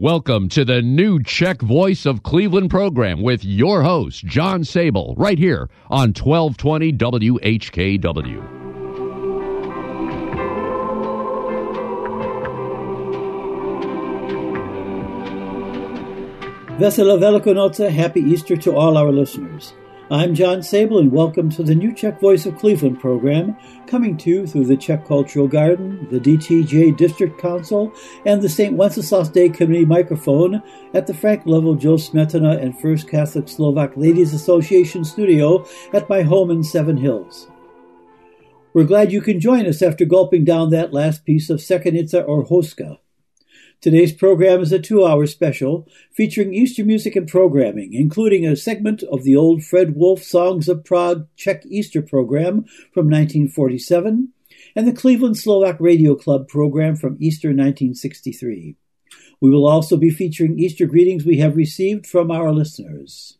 Welcome to the new Czech Voice of Cleveland program with your host, John Sable, right here on 1220 WHKW. Vesela Velikonoce, happy Easter to all our listeners. I'm John Sable, and welcome to the new Czech Voice of Cleveland program, coming to you through the Czech Cultural Garden, the DTJ District Council, and the St. Wenceslas Day Committee microphone at the Frank Level Joe Smetana and First Catholic Slovak Ladies Association studio at my home in Seven Hills. We're glad you can join us after gulping down that last piece of Sekenica or Hoska. Today's program is a two hour special featuring Easter music and programming, including a segment of the old Fred Wolf Songs of Prague Czech Easter program from 1947 and the Cleveland Slovak Radio Club program from Easter 1963. We will also be featuring Easter greetings we have received from our listeners.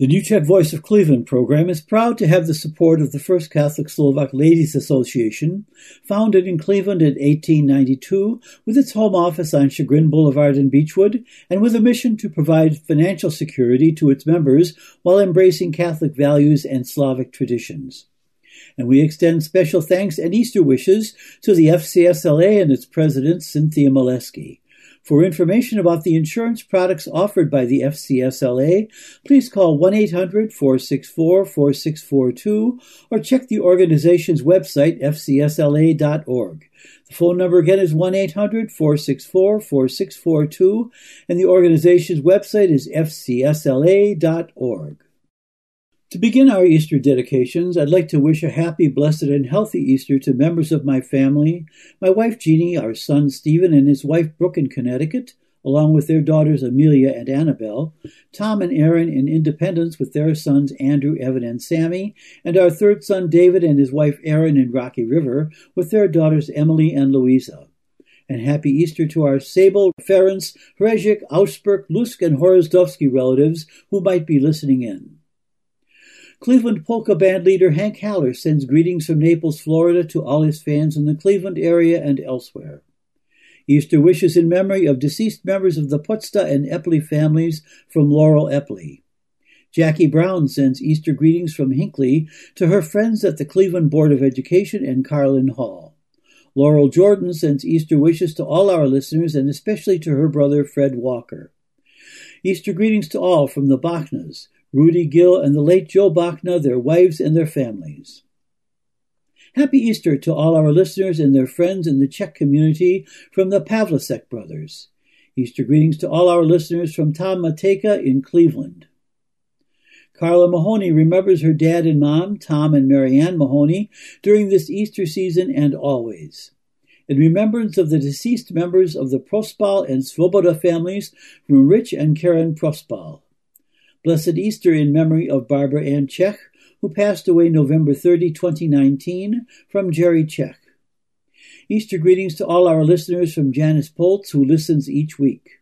The New Czech Voice of Cleveland program is proud to have the support of the First Catholic Slovak Ladies Association, founded in Cleveland in 1892, with its home office on Chagrin Boulevard in Beachwood, and with a mission to provide financial security to its members while embracing Catholic values and Slavic traditions. And we extend special thanks and Easter wishes to the FCSLA and its president, Cynthia Maleski. For information about the insurance products offered by the FCSLA, please call 1 800 464 4642 or check the organization's website, fcsla.org. The phone number again is 1 800 464 4642, and the organization's website is fcsla.org. To begin our Easter dedications, I'd like to wish a happy, blessed, and healthy Easter to members of my family, my wife Jeannie, our son Stephen, and his wife Brooke in Connecticut, along with their daughters Amelia and Annabelle, Tom and Aaron in Independence with their sons Andrew, Evan, and Sammy, and our third son David and his wife Erin in Rocky River with their daughters Emily and Louisa. And happy Easter to our Sable, Ferenc, Hrezhik, Ausberg, Lusk, and Horozdowski relatives who might be listening in. Cleveland polka band leader Hank Haller sends greetings from Naples, Florida to all his fans in the Cleveland area and elsewhere. Easter wishes in memory of deceased members of the Putsta and Epley families from Laurel Epley. Jackie Brown sends Easter greetings from Hinckley to her friends at the Cleveland Board of Education and Carlin Hall. Laurel Jordan sends Easter wishes to all our listeners and especially to her brother Fred Walker. Easter greetings to all from the Bachnas, Rudy Gill and the late Joe Bachna, their wives, and their families. Happy Easter to all our listeners and their friends in the Czech community from the Pavlicek brothers. Easter greetings to all our listeners from Tom Mateka in Cleveland. Carla Mahoney remembers her dad and mom, Tom and Marianne Mahoney, during this Easter season and always. In remembrance of the deceased members of the Prospal and Svoboda families from Rich and Karen Prospal. Blessed Easter in memory of Barbara Ann Czech, who passed away November 30, 2019, from Jerry Czech. Easter greetings to all our listeners from Janice Poltz, who listens each week.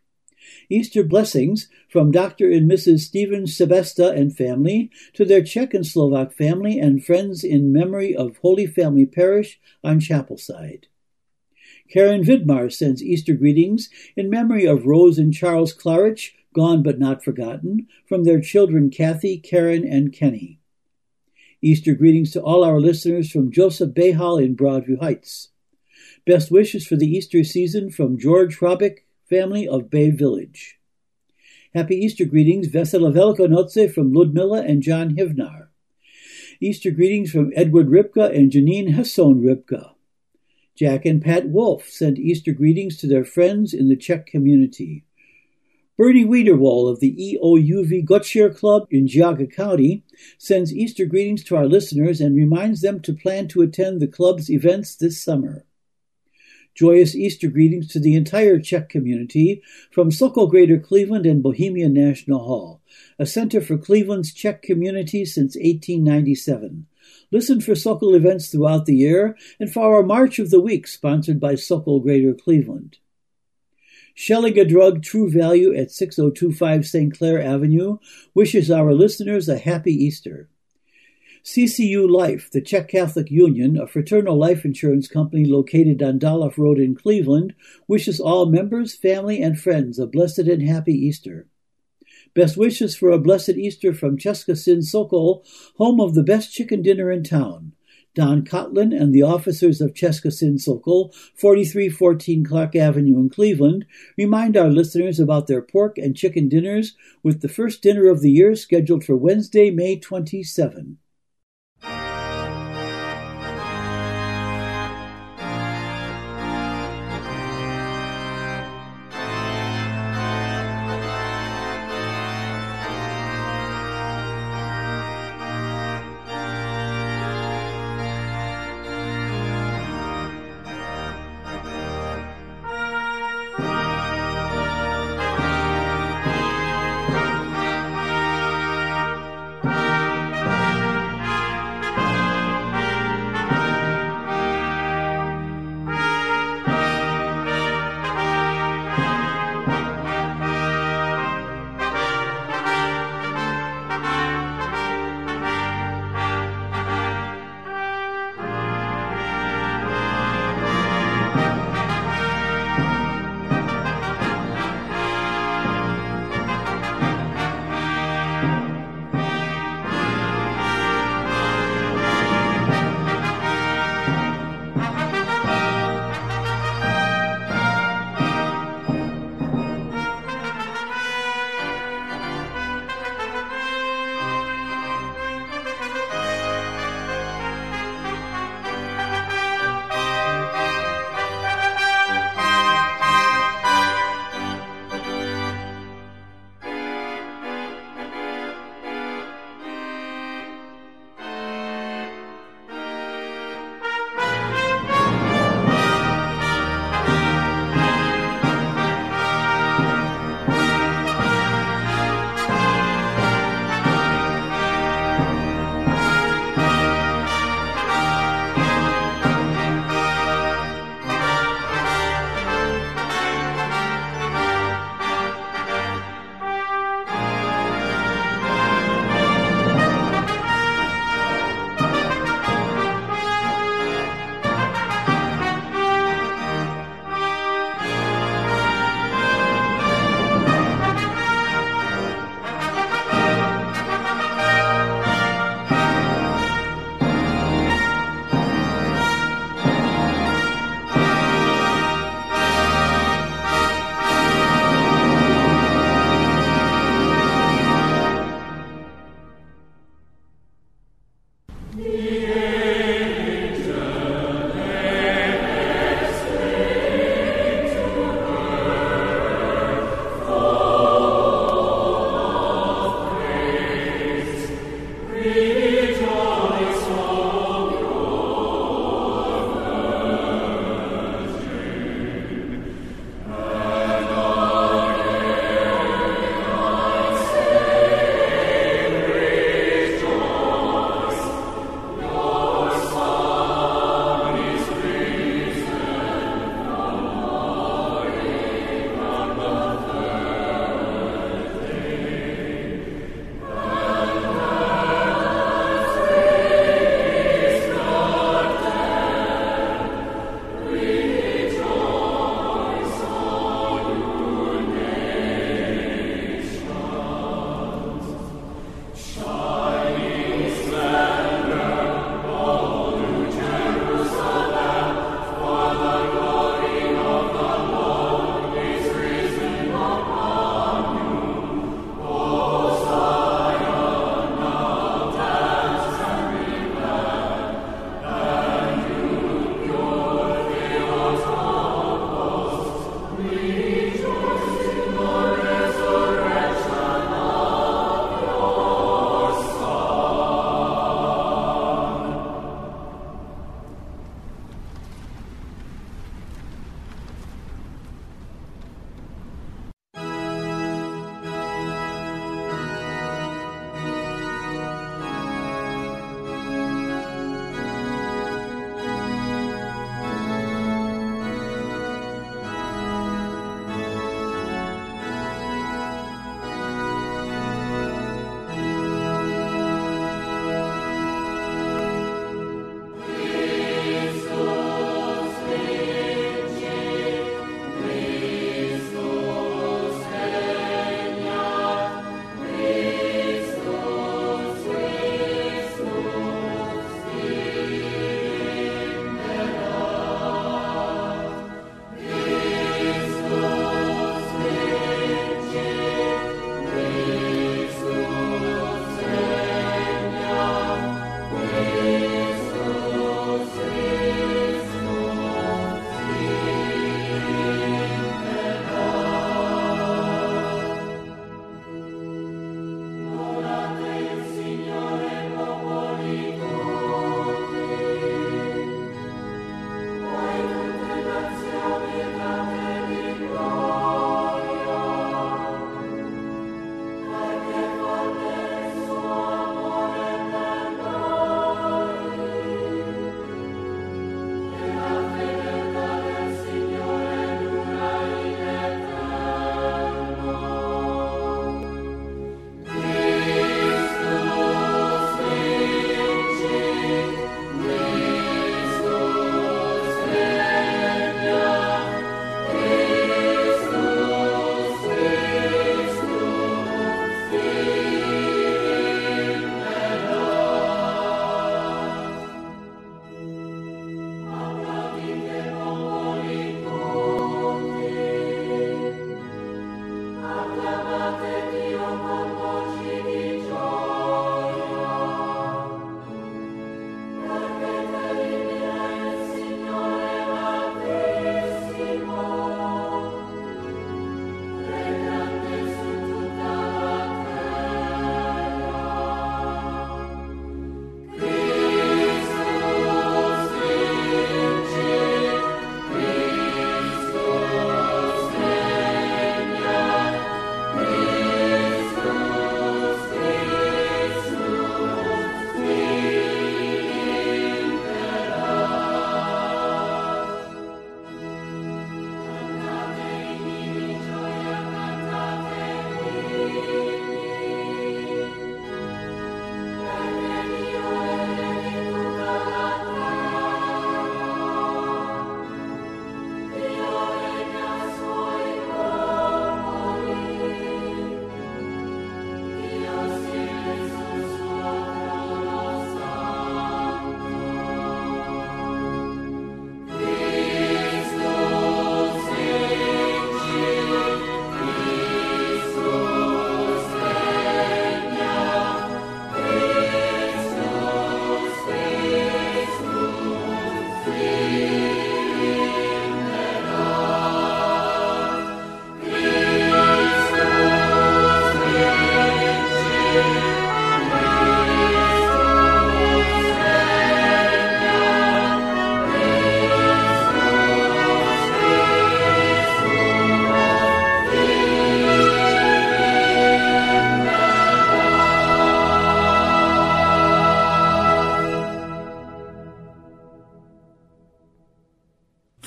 Easter blessings from Dr. and Mrs. Stephen Sebesta and family to their Czech and Slovak family and friends in memory of Holy Family Parish on Chapelside. Karen Vidmar sends Easter greetings in memory of Rose and Charles Clarich, gone but not forgotten, from their children Kathy, Karen, and Kenny. Easter greetings to all our listeners from Joseph Behal in Broadview Heights. Best wishes for the Easter season from George Hrabick, family of Bay Village. Happy Easter greetings, Vesela Velikonoce from Ludmilla and John Hivnar. Easter greetings from Edward Ripka and Janine Hesson Ripka. Jack and Pat Wolf send Easter greetings to their friends in the Czech community. Bernie Wiederwall of the EOUV Gottshare Club in Geauga County sends Easter greetings to our listeners and reminds them to plan to attend the club's events this summer. Joyous Easter greetings to the entire Czech community from Sokol Greater Cleveland and Bohemian National Hall, a center for Cleveland's Czech community since 1897. Listen for Sokol events throughout the year and for our March of the Week sponsored by Sokol Greater Cleveland. Shelliga Drug True Value at 6025 St. Clair Avenue wishes our listeners a happy Easter. CCU Life, the Czech Catholic Union, a fraternal life insurance company located on Dolloff Road in Cleveland, wishes all members, family, and friends a blessed and happy Easter. Best wishes for a blessed Easter from Ceska Sin Sokol, home of the best chicken dinner in town. Don Cotlin and the officers of Ceska Sin Sokol, 4314 Clark Avenue in Cleveland, remind our listeners about their pork and chicken dinners with the first dinner of the year scheduled for Wednesday, May 27.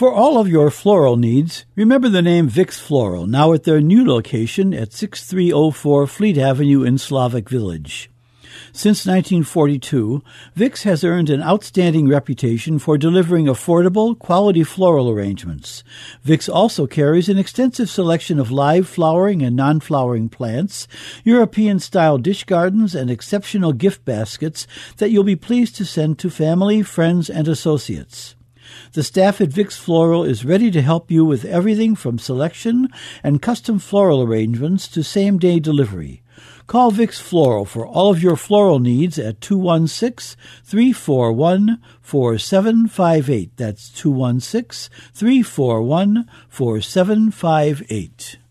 For all of your floral needs, remember the name Vicks Floral, now at their new location at 6304 Fleet Avenue in Slavic Village. Since 1942, Vicks has earned an outstanding reputation for delivering affordable, quality floral arrangements. Vicks also carries an extensive selection of live flowering and non-flowering plants, European-style dish gardens, and exceptional gift baskets that you'll be pleased to send to family, friends, and associates. The staff at Vix Floral is ready to help you with everything from selection and custom floral arrangements to same day delivery. Call Vix Floral for all of your floral needs at 216 341 4758. That's 216 341 4758.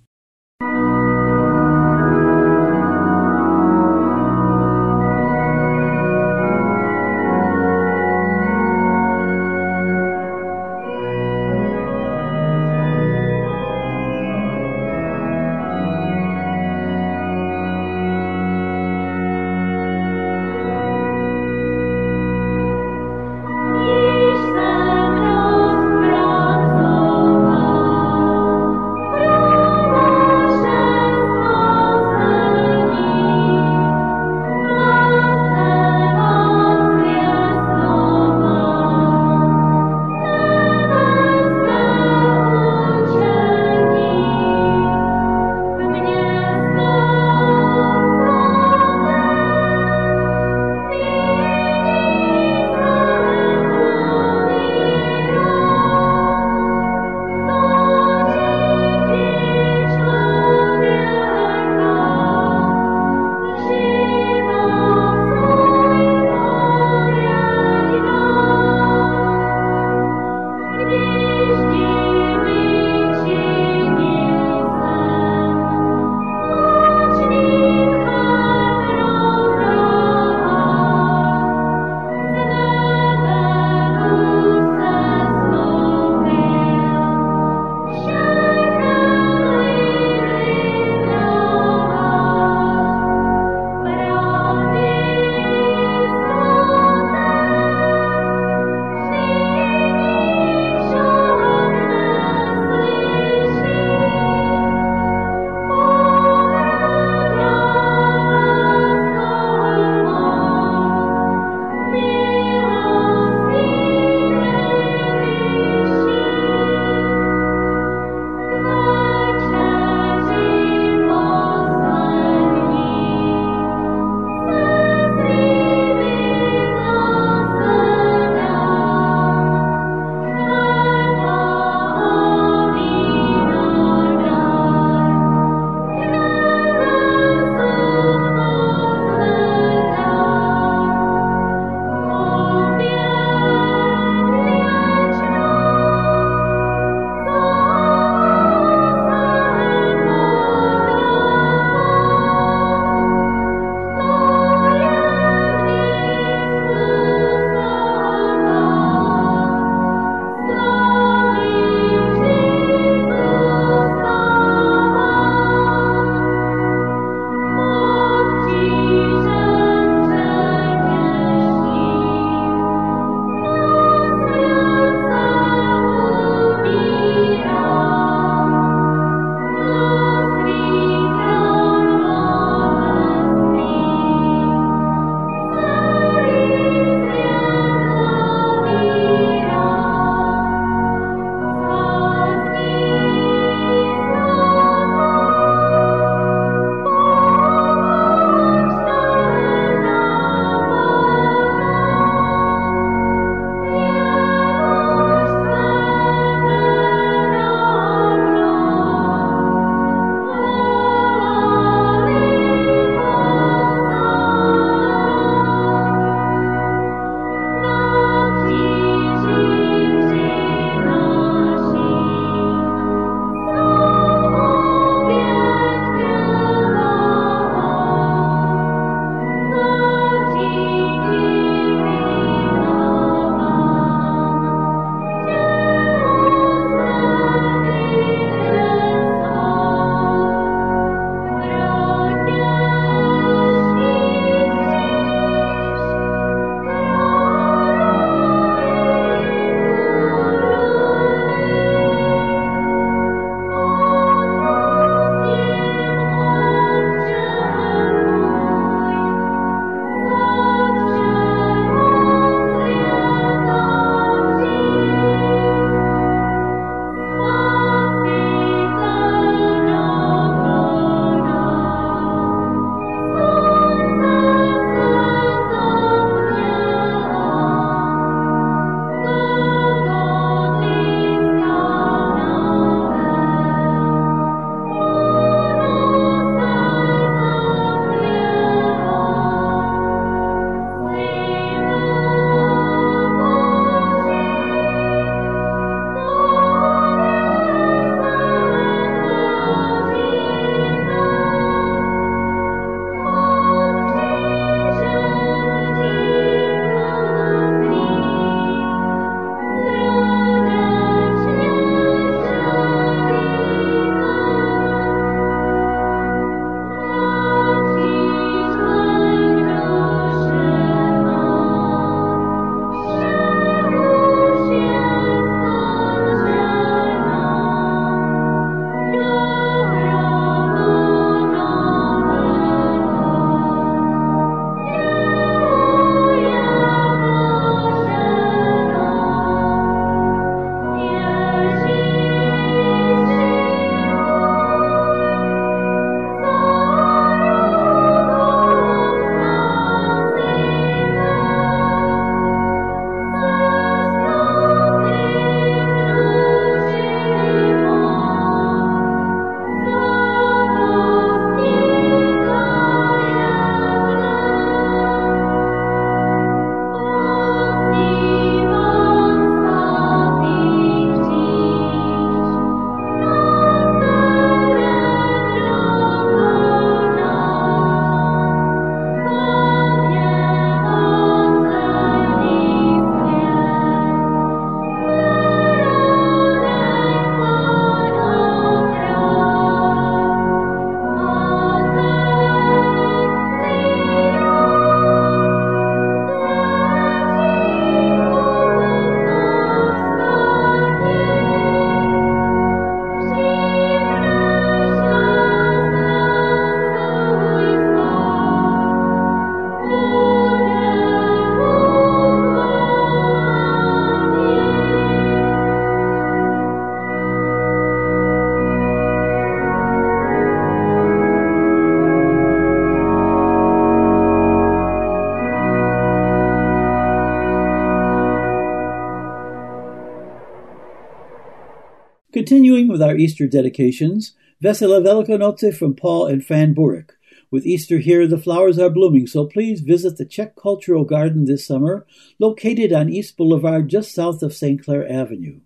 Easter dedications, Vesela Velikonoce from Paul and Fran Burek. With Easter here, the flowers are blooming, so please visit the Czech Cultural Garden this summer, located on East Boulevard just south of St. Clair Avenue.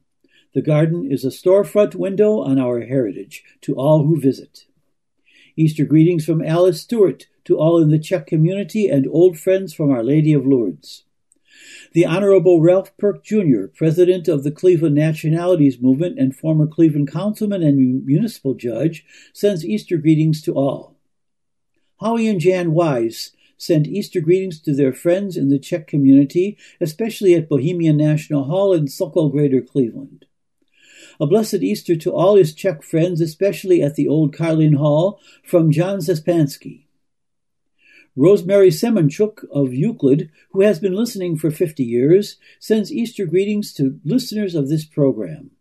The garden is a storefront window on our heritage to all who visit. Easter greetings from Alice Stewart to all in the Czech community and old friends from Our Lady of Lourdes. The Honorable Ralph Perk Jr., President of the Cleveland Nationalities Movement and former Cleveland Councilman and Municipal Judge, sends Easter greetings to all. Howie and Jan Wise send Easter greetings to their friends in the Czech community, especially at Bohemian National Hall in Sokol Greater Cleveland. A blessed Easter to all his Czech friends, especially at the old Karlin Hall, from John Zespansky. Rosemary Semenchuk of Euclid, who has been listening for 50 years, sends Easter greetings to listeners of this program.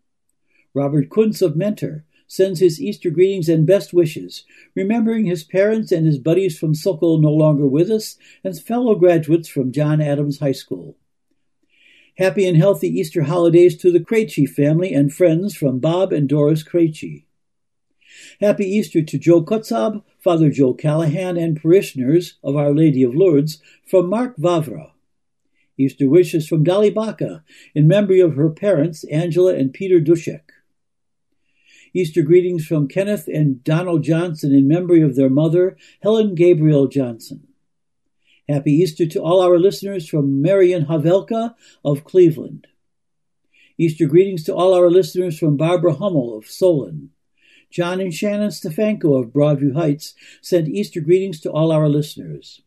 Robert Kuntz of Mentor sends his Easter greetings and best wishes, remembering his parents and his buddies from Sokol no longer with us, and fellow graduates from John Adams High School. Happy and healthy Easter holidays to the Krejci family and friends from Bob and Doris Krejci. Happy Easter to Joe Kutzab, Father Joe Callahan, and parishioners of Our Lady of Lourdes from Mark Vavra. Easter wishes from Dolly Baca in memory of her parents, Angela and Peter Dushek. Easter greetings from Kenneth and Donald Johnson in memory of their mother, Helen Gabriel Johnson. Happy Easter to all our listeners from Marian Havelka of Cleveland. Easter greetings to all our listeners from Barbara Hummel of Solon. John and Shannon Stefanko of Broadview Heights send Easter greetings to all our listeners.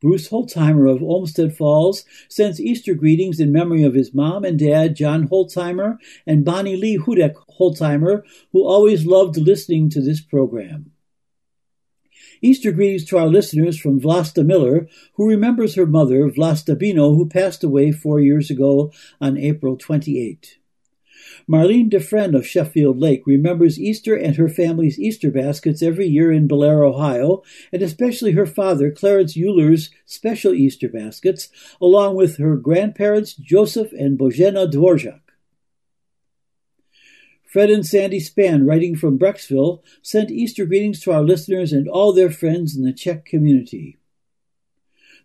Bruce Holtzheimer of Olmsted Falls sends Easter greetings in memory of his mom and dad, John Holtzheimer, and Bonnie Lee Hudek Holtzheimer, who always loved listening to this program. Easter greetings to our listeners from Vlasta Miller, who remembers her mother, Vlasta Bino, who passed away four years ago on April 28. Marlene DeFriend of Sheffield Lake remembers Easter and her family's Easter baskets every year in Bellaire, Ohio, and especially her father, Clarence Euler's special Easter baskets, along with her grandparents, Joseph and Bojena Dvorak. Fred and Sandy Span, writing from Brecksville, sent Easter greetings to our listeners and all their friends in the Czech community.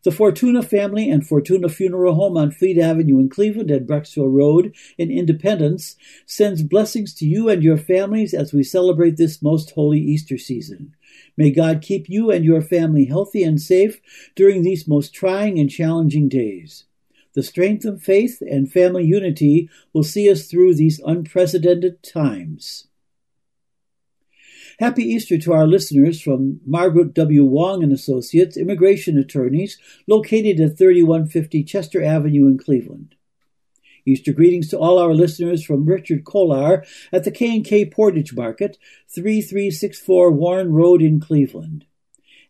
The Fortuna family and Fortuna Funeral Home on Fleet Avenue in Cleveland and Brecksville Road in Independence sends blessings to you and your families as we celebrate this most holy Easter season. May God keep you and your family healthy and safe during these most trying and challenging days. The strength of faith and family unity will see us through these unprecedented times. Happy Easter to our listeners from Margaret W. Wong and Associates, immigration attorneys located at 3150 Chester Avenue in Cleveland. Easter greetings to all our listeners from Richard Kolar at the K&K Portage Market, 3364 Warren Road in Cleveland.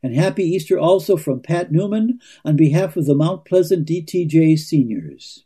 And happy Easter also from Pat Newman on behalf of the Mount Pleasant DTJ seniors.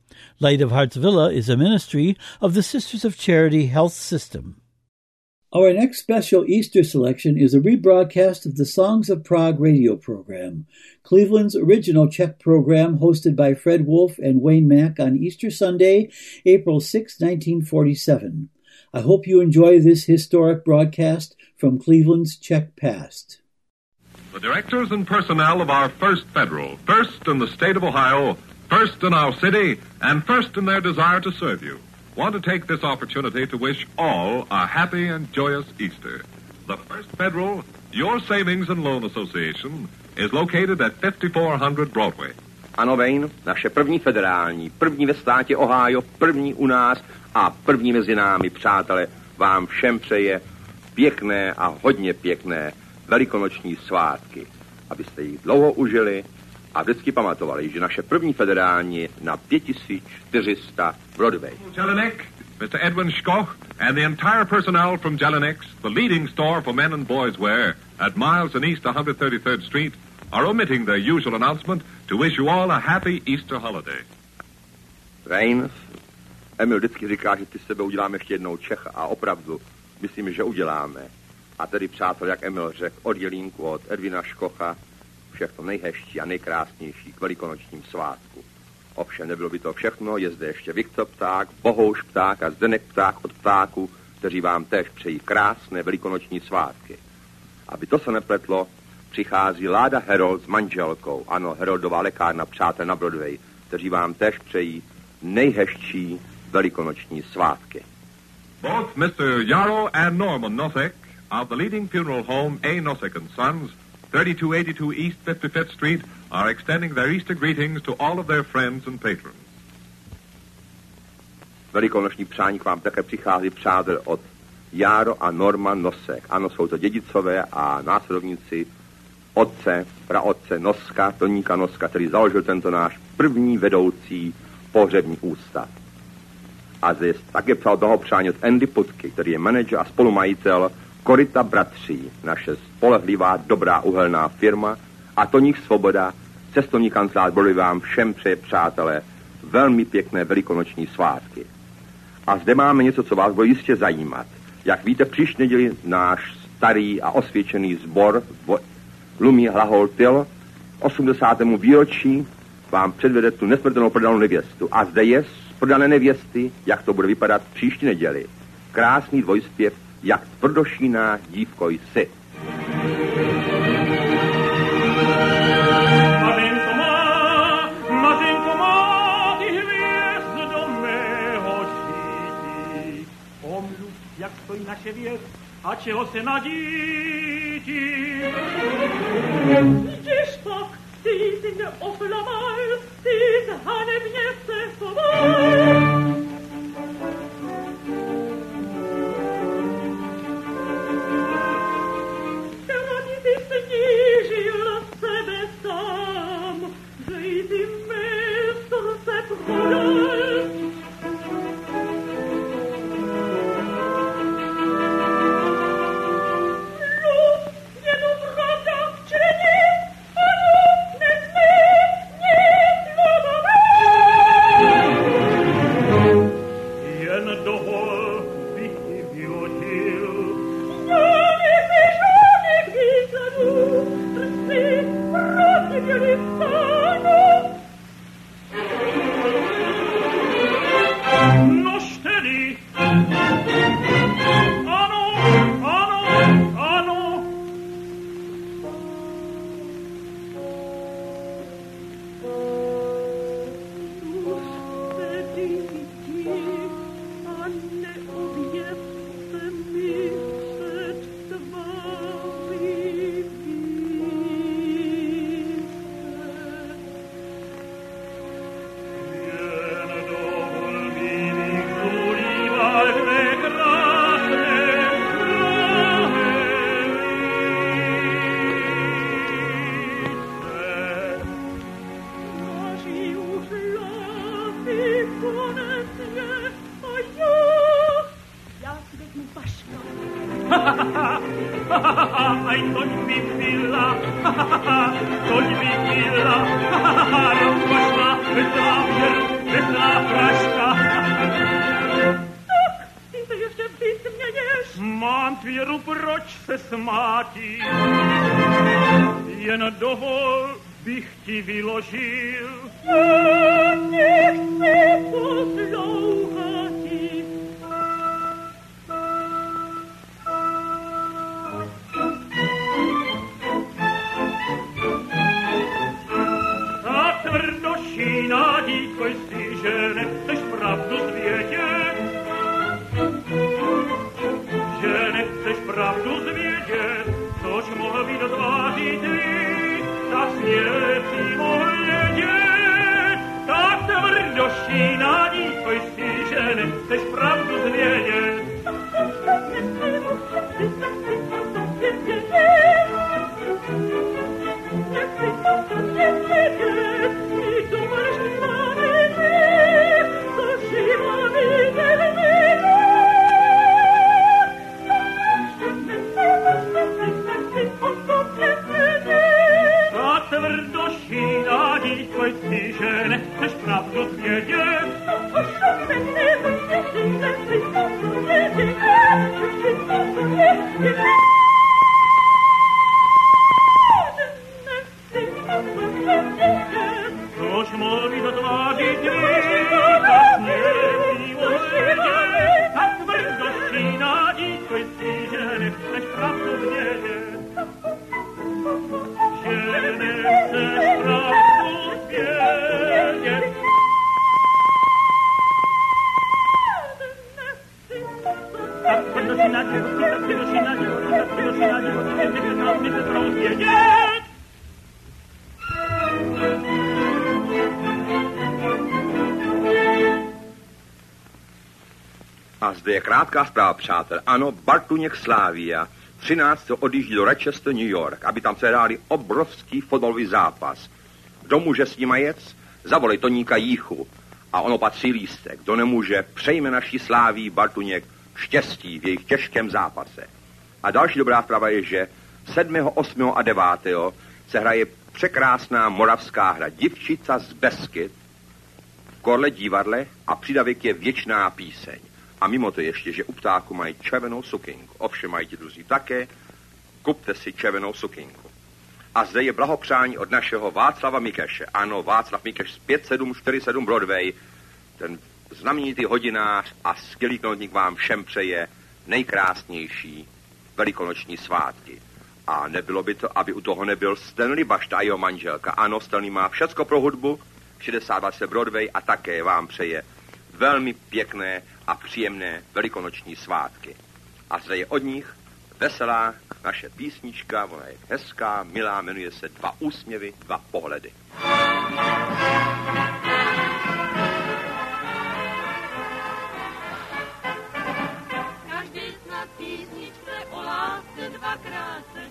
Light of Hearts Villa is a ministry of the Sisters of Charity Health System. Our next special Easter selection is a rebroadcast of the Songs of Prague radio program, Cleveland's original Czech program hosted by Fred Wolf and Wayne Mack on Easter Sunday, April 6, 1947. I hope you enjoy this historic broadcast from Cleveland's Czech past. The directors and personnel of our First Federal, first in the state of Ohio, first in our city, and first in their desire to serve you, want to take this opportunity to wish all a happy and joyous Easter. The First Federal, your Savings and Loan Association, is located at 5400 Broadway. Ano Wayne, naše první federální, první ve státě Ohio, první u nás a první mezi námi, přátelé, vám všem přeje pěkné a hodně pěkné velikonoční svátky, abyste jich dlouho užili a vždycky pamatovali, že naše první federální na 5400 Broadway. Jelinek, Mr. Edwin Skoch, and the entire personnel from Jelinex, the leading store for men and boys wear, at Miles and East 133rd Street, are omitting their usual announcement to wish you all a happy Easter holiday. Reigns, Emil vždycky říká, že ty s sebe uděláme ještě jednou Čech a opravdu myslím, že uděláme. A tedy, přátel, jak Emil řekl, od Jelínku, od Edvina Škocha, všechno nejhezčí a nejkrásnější k velikonočním svátku. Ovšem nebylo by to všechno, je zde ještě Viktor Pták, Bohouš Pták a Zdenek Pták od Ptáku, kteří vám též přejí krásné velikonoční svátky. Aby to se nepletlo, přichází Láda Herold s manželkou, ano, Heroldová lékárna přátel na Broadway, kteří vám též přejí nejhezčí velikonoční svátky. Both Mr. Yarrow and Norman Nosek of the leading funeral home A. Nosek and Sons, 3282 East 55th Street, are extending their Easter greetings to all of their friends and patrons. Velikonoční přání k vám také přichází přátel od Járo a Norman Nosek. Ano, jsou to dědicové a následovníci otce, praotce Noska, Toníka Noska, který založil tento náš první vedoucí pohřební ústav. A zde také přál přání od Andy Putky, který je manažer a spolumajitel Korita Bratří, naše spolehlivá, dobrá uhelná firma a Toník Svoboda, cestovní kancelář Broly vám všem přeje, přátelé, velmi pěkné velikonoční svátky. A zde máme něco, co vás bude jistě zajímat. Jak víte, příští neděli náš starý a osvědčený sbor Lumí Hlahol Til 80. výročí vám předvede tu nesmrtelnou prodanou nevěstu. A zde je z prodané nevěsty, jak to bude vypadat příští neděli. Krásný dvojspěv, jak tvrdošíná dívko jsi. Jak stojí naše věc a čeho se nadíti. Gdzież pak, ty jsi neoflamal, ty zhanebně se choval. Senhor. Krátká zpráva, přátel. Ano, Bartuněk Slávia 13. odjíždí do Rochester, New York, aby tam se hráli obrovský fotbalový zápas. Kdo může s ním jet? Zavolej Toníka Jíchu. A ono patří lístek. Kdo nemůže, přejme naší Slávii Bartuněk štěstí v jejich těžkém zápase. A další dobrá zpráva je, že 7., 8. a 9. se hraje překrásná moravská hra Divčica z Beskyt v Korle divadle a přidavek je věčná píseň. A mimo to ještě, že u ptáku mají červenou sukinku. Ovšem mají ti druzí také. Kupte si červenou sukinku. A zde je blahopřání od našeho Václava Mikeše. Ano, Václav Mikeš z 5747 Broadway. Ten znamenitý hodinář a skvělý knotník vám všem přeje nejkrásnější velikonoční svátky. A nebylo by to, aby u toho nebyl Stanley Bašta a jeho manželka. Ano, Stanley má všecko pro hudbu, 62 Broadway a také vám přeje velmi pěkné a příjemné velikonoční svátky. A zde je od nich veselá naše písnička, ona je hezká, milá, jmenuje se Dva úsměvy, dva pohledy. Každý písničce dvakrát se.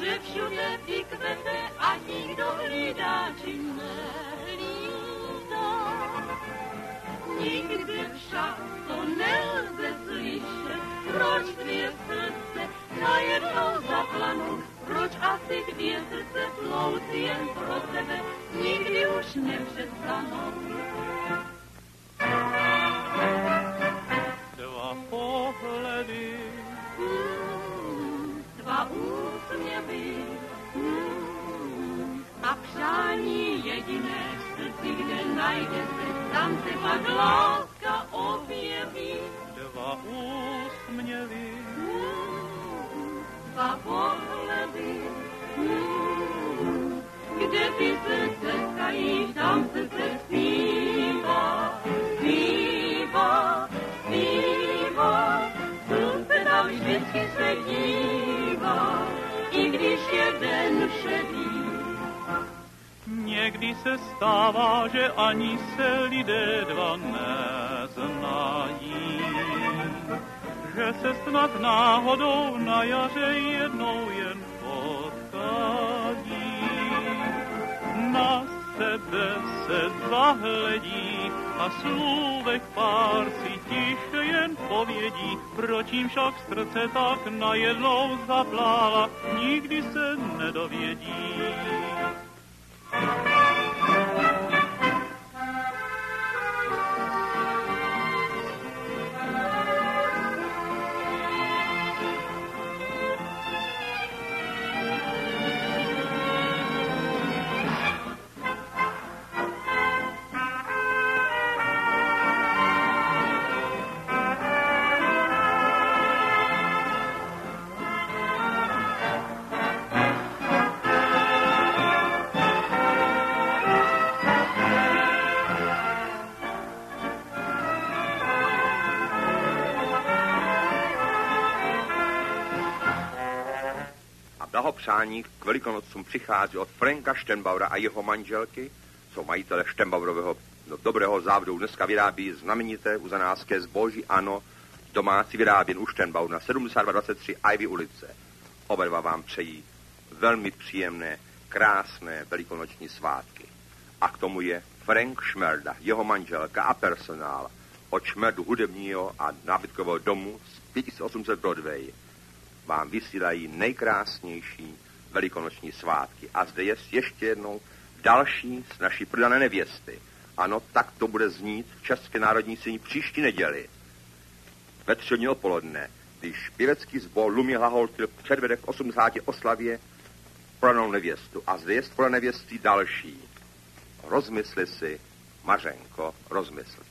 Že všude ty kvete a nikdo hlídá či nehlídá. Však to nelze slyšet, proč dvě srdce najednou zaplanou, proč asi dvě srdce ploucí jen pro tebe, nikdy už nepřestanou. Dva pohledy, Mm, Dva úsměvy. Mm, a přání jediné najde se, tam se pak láska objeví. dva úsměvy, Dva pohledy, kde ty se setkají, tam se se zpívá, zpívá, zpívá. Slunce tam vždycky se dívá, i když je. Někdy se stává, že ani se lidé dva neznají. Že se snad náhodou na jaře jednou jen potkají. Na sebe se zahledí a slůvek pár si tiše jen povědí, proč jim však srdce tak najednou zaplála, nikdy se nedovědí. A blahopřání k velikonocům přichází od Franka Štenbaura a jeho manželky, jsou majitele Štenbaurového no, dobrého závodu. Dneska vyrábí znamenité uzanářské zboží, ano, domácí vyráběn u Štenbaur na 7223 Ivy ulice. Oba dva vám přejí velmi příjemné, krásné velikonoční svátky. A k tomu je Frank Šmerda, jeho manželka a personál od Šmerdu hudebního a nábytkového domu z 5800 Broadway vám vysílají nejkrásnější velikonoční svátky. A zde je ještě jednou další z naší prodané nevěsty. Ano, tak to bude znít v České národní síni příští neděli. ve tři odpoledne, když pěvecký zbor Lumi Haholtil předvede k 80 oslavě poranou nevěstu a zvěst pro nevěstí další. Rozmysli si, Mařenko, rozmysli.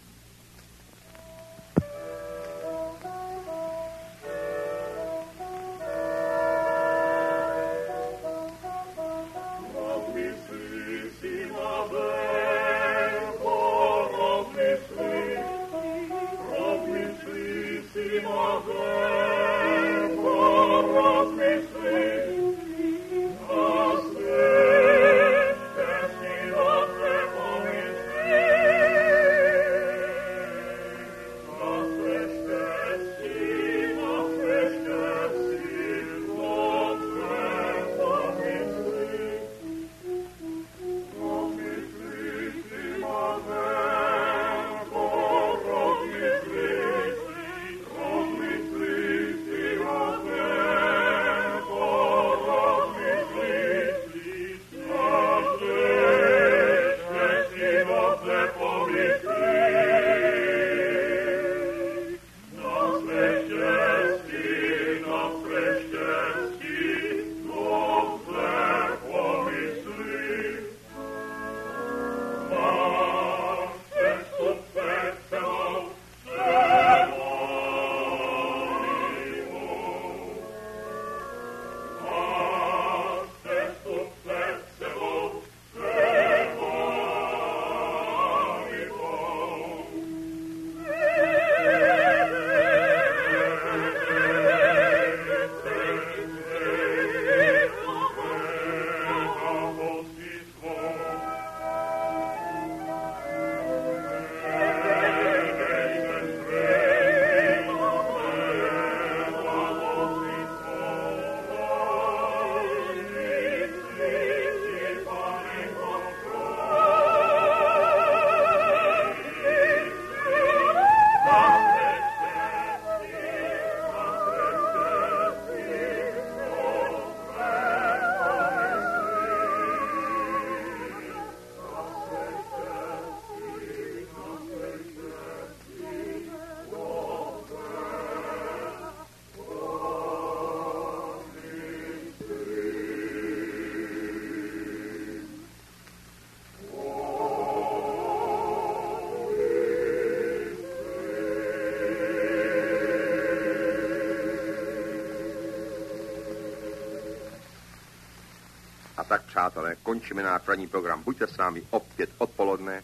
Přátelé, končíme náš ranní program. Buďte s námi opět odpoledne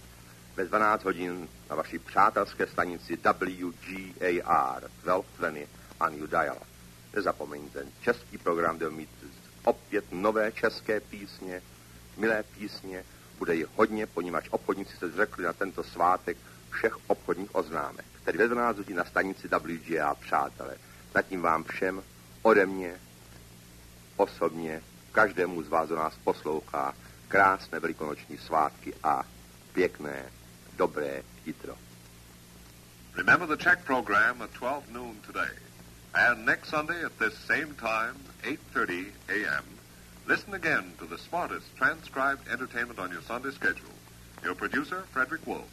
ve 12 hodin na vaší přátelské stanici WGAR, 1220 a New Dial. Nezapomeňte, český program bude mít opět nové české písně, milé písně, bude jich hodně, poněvadž obchodníci se zřekli na tento svátek všech obchodních oznámek, tedy ve 12 hodin na stanici WGA, přátelé. Zatím vám všem ode mě osobně každému z vás, nás poslouchá, krásné velikonoční svátky a pěkné, dobré jitro. Remember the Czech program at 12 noon today. And next Sunday at this same time, 8.30 a.m., listen again to the smartest transcribed entertainment on your Sunday schedule. Your producer, Frederick Wolf.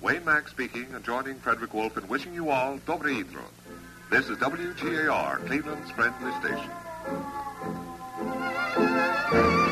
Wayne Mack speaking and joining Frederick Wolf in wishing you all Dobre Jutro. This is WGAR, Cleveland's friendly station. Večer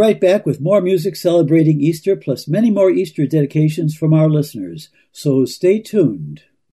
right back with more music celebrating Easter, plus many more Easter dedications from our listeners, so stay tuned.